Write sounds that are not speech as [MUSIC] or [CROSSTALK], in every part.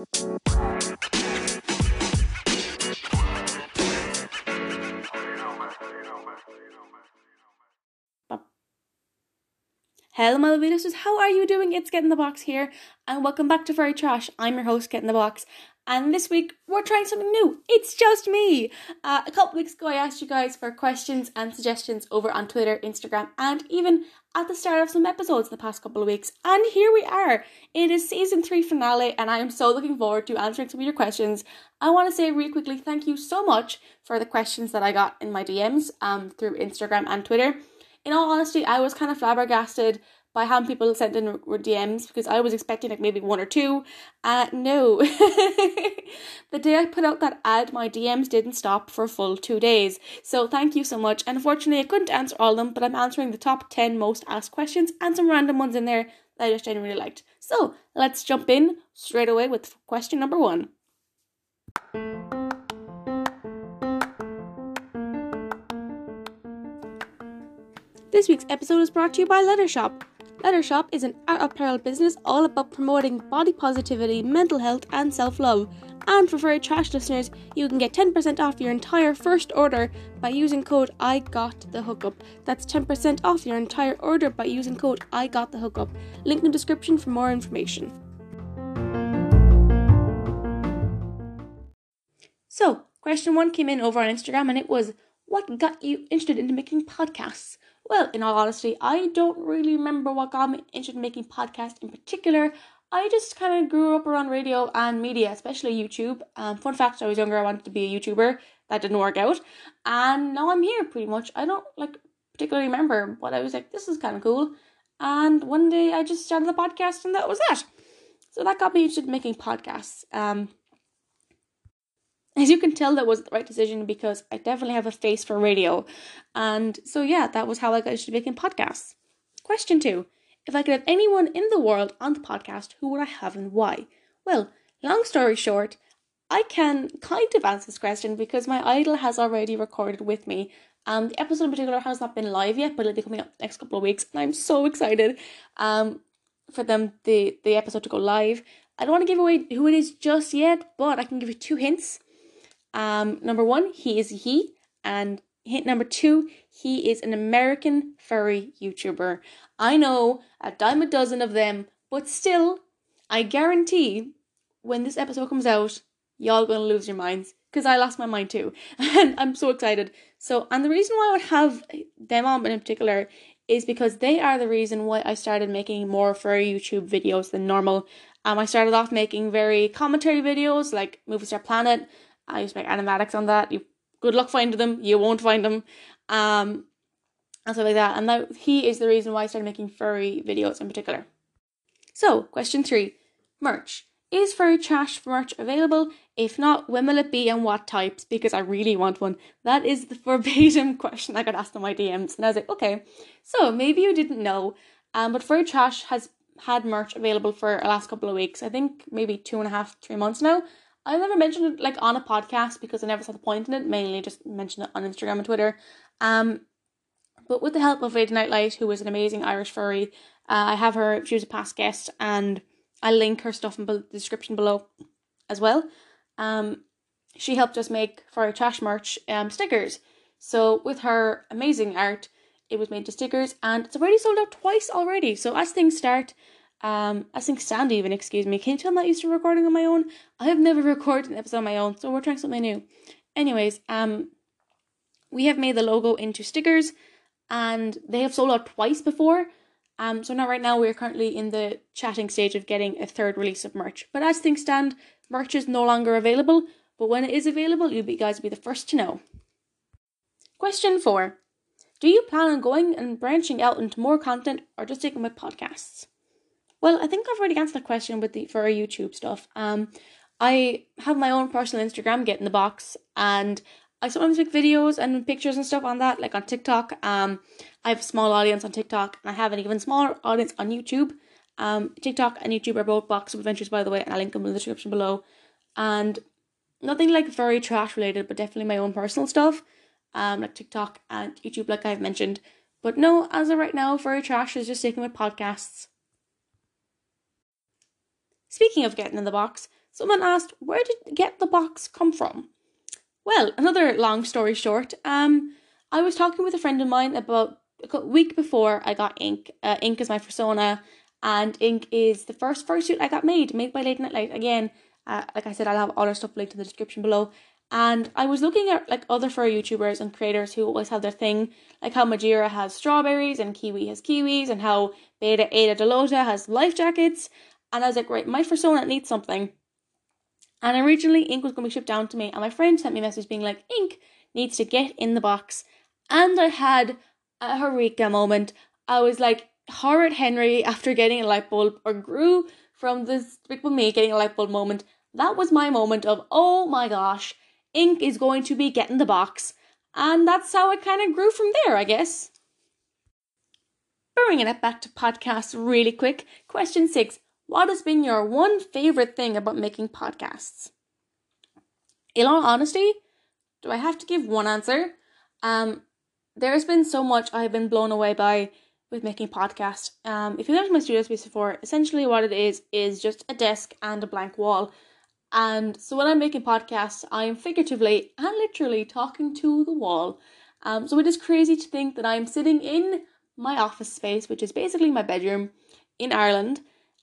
Hello, my listeners. How are you doing? It's Get in the Box here, and welcome back to Furry Trash. I'm your host, Get in the Box, and this week we're trying something new. It's just me. Uh, a couple weeks ago, I asked you guys for questions and suggestions over on Twitter, Instagram, and even at the start of some episodes the past couple of weeks. And here we are. It is season three finale, and I am so looking forward to answering some of your questions. I want to say really quickly thank you so much for the questions that I got in my DMs um, through Instagram and Twitter in all honesty, I was kind of flabbergasted by how people sent in DMs because I was expecting like maybe one or two. Uh, no. [LAUGHS] the day I put out that ad, my DMs didn't stop for full two days. So thank you so much. And unfortunately, I couldn't answer all of them, but I'm answering the top 10 most asked questions and some random ones in there that I just genuinely liked. So let's jump in straight away with question number one. This week's episode is brought to you by Letter Shoppe. Letter Shoppe is an apparel business all about promoting body positivity, mental health, and self love. And for Furry Trash listeners, you can get 10% off your entire first order by using code I got the hookup. That's 10% off your entire order by using code I got the hookup. Link in description for more information. So, question one came in over on Instagram and it was what got you interested into making podcasts? Well, in all honesty, I don't really remember what got me interested in making podcasts in particular. I just kind of grew up around radio and media, especially YouTube. Um, fun fact: I was younger, I wanted to be a YouTuber. That didn't work out, and now I'm here. Pretty much, I don't like particularly remember, but I was like, this is kind of cool. And one day, I just started the podcast, and that was that. So that got me interested in making podcasts. Um, as you can tell, that was the right decision because I definitely have a face for radio. And so, yeah, that was how I got into making podcasts. Question two If I could have anyone in the world on the podcast, who would I have and why? Well, long story short, I can kind of answer this question because my idol has already recorded with me. Um, the episode in particular has not been live yet, but it'll be coming up next couple of weeks, and I'm so excited um, for them the the episode to go live. I don't want to give away who it is just yet, but I can give you two hints. Um, number one, he is he, and hint number two, he is an American furry YouTuber. I know a dime a dozen of them, but still, I guarantee when this episode comes out, y'all gonna lose your minds because I lost my mind too, [LAUGHS] and I'm so excited. So, and the reason why I would have them on in particular is because they are the reason why I started making more furry YouTube videos than normal. Um, I started off making very commentary videos like Movie Star Planet I used to make animatics on that. You good luck finding them. You won't find them. Um, and stuff like that. And that he is the reason why I started making furry videos in particular. So, question three, merch. Is furry trash merch available? If not, when will it be and what types? Because I really want one. That is the [LAUGHS] verbatim question I got asked in my DMs. And I was like, okay, so maybe you didn't know. Um, but Furry Trash has had merch available for the last couple of weeks. I think maybe two and a half, three months now. I never mentioned it like on a podcast because I never saw the point in it. Mainly just mentioned it on Instagram and Twitter. Um, but with the help of Lady Nightlight, who is an amazing Irish furry, uh, I have her. She was a past guest, and I link her stuff in the description below as well. Um, she helped us make furry trash merch um stickers. So with her amazing art, it was made to stickers, and it's already sold out twice already. So as things start, um, I think Sandy even, excuse me. Can you tell I'm not used to recording on my own? I have never recorded an episode on my own, so we're trying something new. Anyways, um, we have made the logo into stickers, and they have sold out twice before. Um, so now right now we're currently in the chatting stage of getting a third release of merch. But as things stand, merch is no longer available. But when it is available, you guys will be the first to know. Question four: Do you plan on going and branching out into more content, or just sticking with podcasts? Well, I think I've already answered that question with the for our YouTube stuff. Um, I have my own personal Instagram, get in the box, and I sometimes make videos and pictures and stuff on that, like on TikTok. Um, I have a small audience on TikTok, and I have an even smaller audience on YouTube. Um, TikTok and YouTube are both Box of Adventures, by the way, and I'll link them in the description below. And nothing like furry trash related, but definitely my own personal stuff, um, like TikTok and YouTube, like I've mentioned. But no, as of right now, furry trash is just sticking with podcasts. Speaking of getting in the box, someone asked, where did get the box come from? Well, another long story short, um, I was talking with a friend of mine about a week before I got ink. Uh, ink is my persona, and ink is the first fursuit I got made, made by Late Night Light. Again, uh, like I said, I'll have all our stuff linked in the description below. And I was looking at like other fur YouTubers and creators who always have their thing, like how Majira has strawberries and Kiwi has kiwis, and how Beta Ada Delota has life jackets. And I was like, right, my persona needs something. And originally, ink was going to be shipped down to me, and my friend sent me a message being like, ink needs to get in the box. And I had a Eureka moment. I was like, Horrid Henry after getting a light bulb, or Gru from this Despicable Me getting a light bulb moment. That was my moment of, oh my gosh, ink is going to be getting the box. And that's how it kind of grew from there, I guess. Bringing it back to podcasts really quick. Question six What has been your one favorite thing about making podcasts? In all honesty, do I have to give one answer? Um, there's been so much I've been blown away by with making podcasts. Um, if you look at my studio space before, essentially what it is is just a desk and a blank wall. And so when I'm making podcasts, I'm figuratively and literally talking to the wall. Um, so it is crazy to think that I'm sitting in my office space, which is basically my bedroom in Ireland,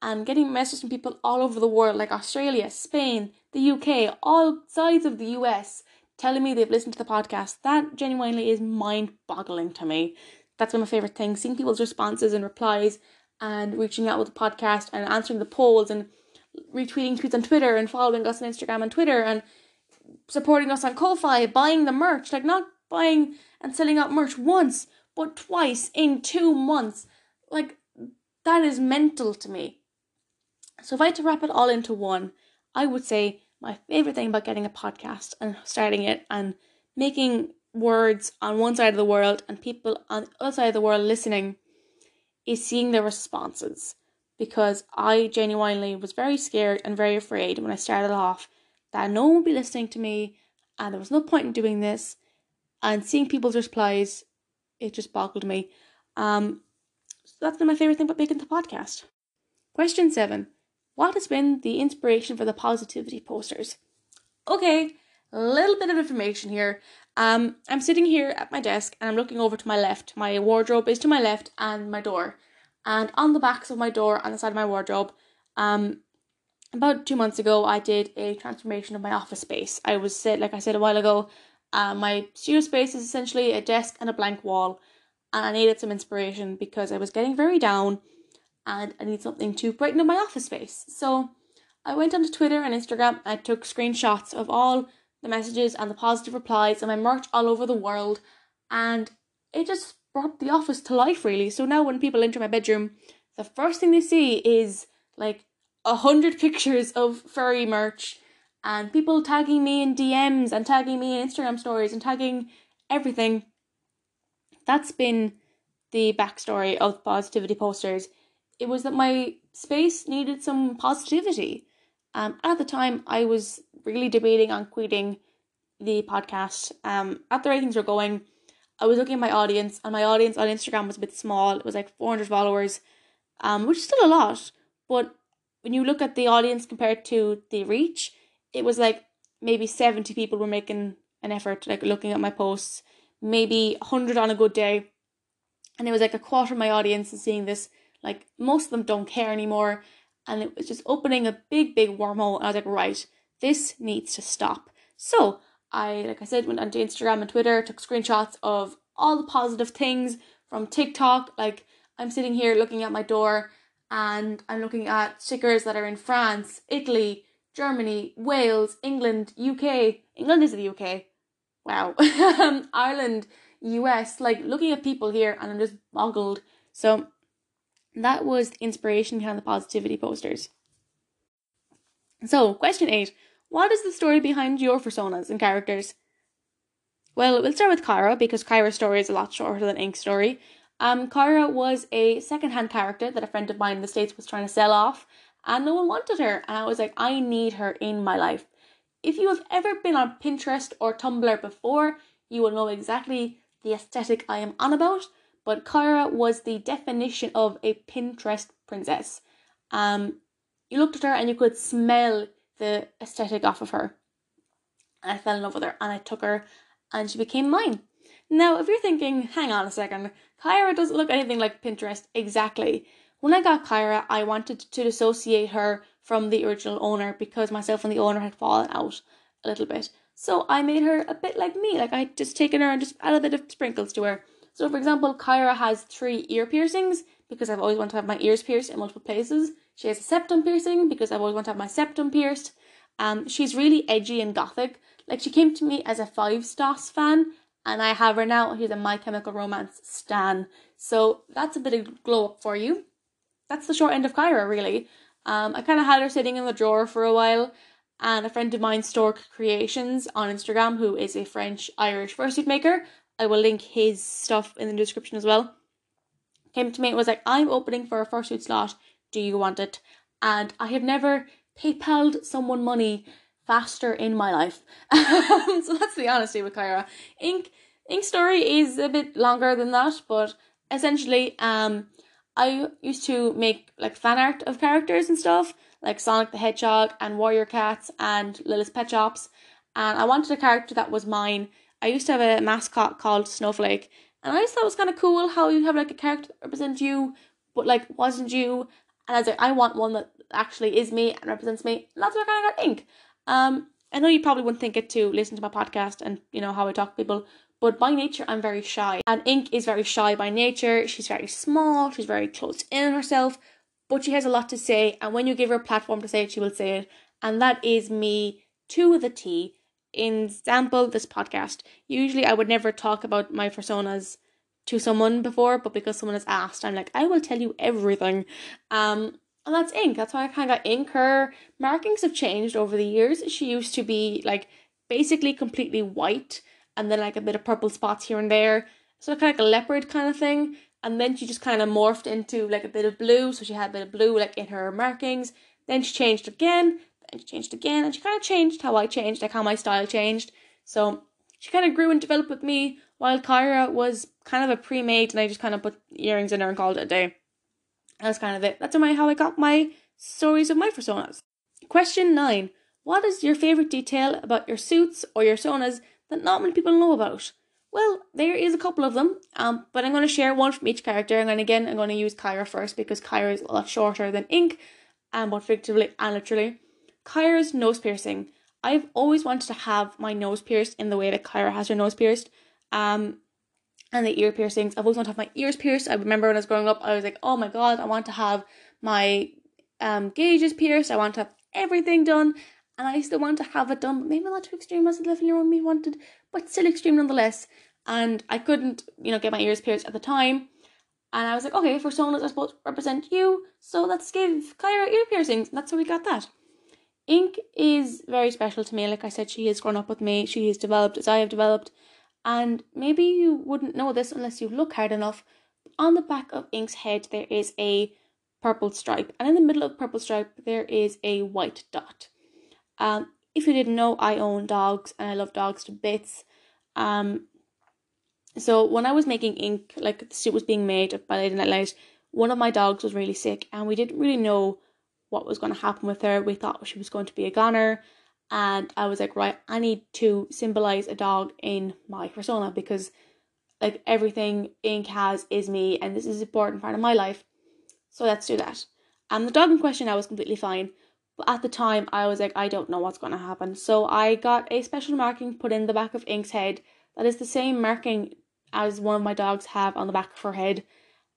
and getting messages from people all over the world, like Australia, Spain, the UK, all sides of the US, telling me they've listened to the podcast. That genuinely is mind boggling to me. That's one of my favourite things, seeing people's responses and replies and reaching out with the podcast and answering the polls and retweeting tweets on Twitter and following us on Instagram and Twitter and supporting us on Ko-Fi, buying the merch, like not buying and selling out merch once, but twice in two months. Like that is mental to me. So if I had to wrap it all into one, I would say my favorite thing about getting a podcast and starting it and making words on one side of the world and people on the other side of the world listening is seeing their responses because I genuinely was very scared and very afraid when I started off that no one would be listening to me and there was no point in doing this. And seeing people's replies, it just boggled me. Um, so that's been my favorite thing about making the podcast. Question seven What has been the inspiration for the positivity posters? Okay, a little bit of information here. Um, I'm sitting here at my desk and I'm looking over to my left. My wardrobe is to my left and my door and on the backs of my door on the side of my wardrobe um about two months ago i did a transformation of my office space i was said like i said a while ago uh, my studio space is essentially a desk and a blank wall and i needed some inspiration because i was getting very down and i need something to brighten up my office space so i went onto twitter and instagram i took screenshots of all the messages and the positive replies and my merch all over the world and it just brought the office to life really. So now when people enter my bedroom, the first thing they see is like a hundred [LAUGHS] pictures of furry merch and people tagging me in DMs and tagging me in Instagram stories and tagging everything. That's been the backstory of positivity posters. It was that my space needed some positivity. Um, at the time, I was really debating on quitting the podcast. Um, at the ratings were going, I was looking at my audience, and my audience on Instagram was a bit small. It was like 400 followers, um, which is still a lot. But when you look at the audience compared to the reach, it was like maybe 70 people were making an effort, like looking at my posts, maybe 100 on a good day. And it was like a quarter of my audience is seeing this. Like most of them don't care anymore. And it was just opening a big, big wormhole. And I was like, right, this needs to stop. So I, like I said, went onto Instagram and Twitter, took screenshots of all the positive things from TikTok. Like, I'm sitting here looking at my door and I'm looking at stickers that are in France, Italy, Germany, Wales, England, UK. England is the UK. Wow. [LAUGHS] Um, Ireland, US. Like, looking at people here and I'm just boggled. So, that was the inspiration behind the positivity posters. So, question eight what is the story behind your personas and characters? Well, we'll start with Kyra because Kyra's story is a lot shorter than Ink's story. Um, Kyra was a second-hand character that a friend of mine in the States was trying to sell off, and no one wanted her. And I was like, I need her in my life. If you have ever been on Pinterest or Tumblr before, you will know exactly the aesthetic I am on about. But Kyra was the definition of a Pinterest princess. Um, you looked at her and you could smell the aesthetic off of her. And I fell in love with her and I took her and she became mine. Now, if you're thinking, hang on a second, Kyra doesn't look anything like Pinterest. Exactly. When I got Kyra, I wanted to dissociate her from the original owner because myself and the owner had fallen out a little bit. So I made her a bit like me. Like I'd just taken her and just added a bit of sprinkles to her. So for example, Kyra has three ear piercings because I've always wanted to have my ears pierced in multiple places. She has a septum piercing because I've always wanted to have my septum pierced. Um, she's really edgy and gothic. Like she came to me as a 5SOS fan, and I have her now. She's a My Chemical Romance stan. So that's a bit of glow up for you. That's the short end of Kyra, really. Um, I kind of had her sitting in the drawer for a while, and a friend of mine, Stork Creations on Instagram, who is a French Irish fursuit maker. I will link his stuff in the description as well. Came to me and was like, I'm opening for a fursuit slot. Do you want it? And I have never PayPal'd someone money faster in my life. [LAUGHS] so that's the honesty with Kyra. Ink Ink story is a bit longer than that, but essentially, um, I used to make like fan art of characters and stuff, like Sonic the Hedgehog and Warrior Cats and Littlest Pet Shops, and I wanted a character that was mine. I used to have a mascot called Snowflake, and I just thought it was kind of cool how you have like a character that represents you, but like wasn't you. And I was like, I want one that actually is me and represents me. And that's why I kind of got Ink. Um, I know you probably wouldn't think it to listen to my podcast and you know how I talk to people, but by nature I'm very shy. And Ink is very shy by nature. She's very small. She's very close in herself, but she has a lot to say. And when you give her a platform to say it, she will say it. And that is me to the T. In example, this podcast. Usually, I would never talk about my personas to someone before, but because someone has asked, I'm like, I will tell you everything. Um, and that's ink. That's why I kind of got ink. Her markings have changed over the years. She used to be like basically completely white and then like a bit of purple spots here and there. So kind of like a leopard kind of thing. And then she just kind of morphed into like a bit of blue. So she had a bit of blue like in her markings. Then she changed again. Then she changed again. And she kind of changed how I changed, like how my style changed. So she kind of grew and developed with me while Kyra was kind of a pre-made and I just kind of put earrings in her and called it a day. That's kind of it. That's my how I got my stories of my personas. Question nine. What is your favourite detail about your suits or your personas that not many people know about? Well, there is a couple of them, um, but I'm going to share one from each character. And again, I'm going to use Kyra first because Kyra is a lot shorter than Ink, um, both figuratively and literally. Kyra's nose piercing. I've always wanted to have my nose pierced in the way that Kyra has her nose pierced. Um, and the ear piercings. I've always wanted to have my ears pierced. I remember when I was growing up, I was like, oh my god, I want to have my um gauges pierced. I want to have everything done. And I still want to have it done, but maybe not too extreme as the 11 year old me wanted, but still extreme nonetheless. And I couldn't, you know, get my ears pierced at the time. And I was like, okay, for someone that's supposed to represent you, so let's give Kyra ear piercings. And that's how we got that. Ink is very special to me. Like I said, she has grown up with me. She has developed as I have developed. And maybe you wouldn't know this unless you look hard enough. On the back of Ink's head, there is a purple stripe, and in the middle of purple stripe, there is a white dot. Um, if you didn't know, I own dogs and I love dogs to bits. Um, so when I was making ink, like the suit was being made by Lady Night Nightlight, one of my dogs was really sick, and we didn't really know what was going to happen with her. We thought she was going to be a goner, and I was like, right, I need to symbolize a dog in my persona because like everything Ink has is me and this is an important part of my life. So let's do that. And the dog in question I was completely fine. But at the time I was like, I don't know what's gonna happen. So I got a special marking put in the back of Ink's head that is the same marking as one of my dogs have on the back of her head.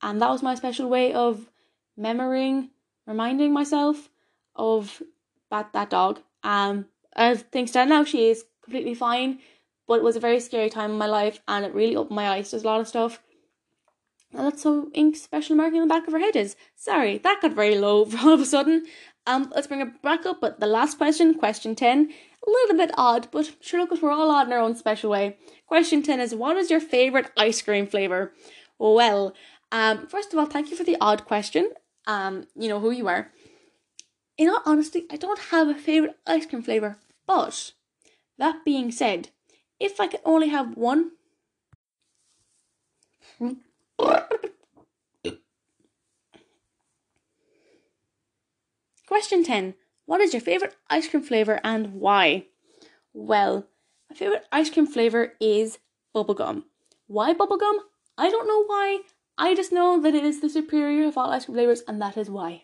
And that was my special way of memorizing, reminding myself of that that dog. Um as things stand now, she is completely fine. But it was a very scary time in my life, and it really opened my eyes to a lot of stuff. And that's so ink special marking on the back of her head is. Sorry, that got very low [LAUGHS] all of a sudden. Um, let's bring it back up. But the last question, question ten, a little bit odd, but sure, look, we're all odd in our own special way. Question ten is, what is your favorite ice cream flavor? Well, um, first of all, thank you for the odd question. Um, you know who you are in all honesty, I don't have a favourite ice cream flavour. But that being said, if I could only have one. Question 10 What is your favorite ice cream flavor and why? Well, my favorite ice cream flavor is bubblegum. Why bubblegum? I don't know why. I just know that it is the superior of all ice cream flavors, and that is why.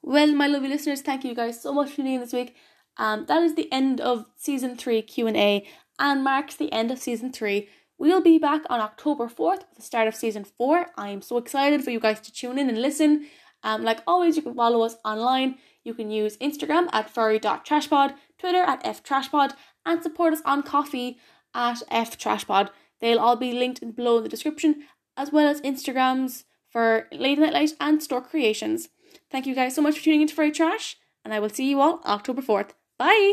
Well, my lovely listeners, thank you guys so much for tuning in this week. Um, that is the end of season three Q and A, and marks the end of season three. We'll be back on October 4th with the start of season 4. I am so excited for you guys to tune in and listen. Um, like always, you can follow us online. You can use Instagram at furry.trashpod, Twitter at ftrashpod, and support us on Ko-fi at F Trashpod. They'll all be linked below in the description, as well as Instagrams for Late Night Light and Store Creations. Thank you guys so much for tuning into Furry Trash, and I will see you all October 4th. Bye!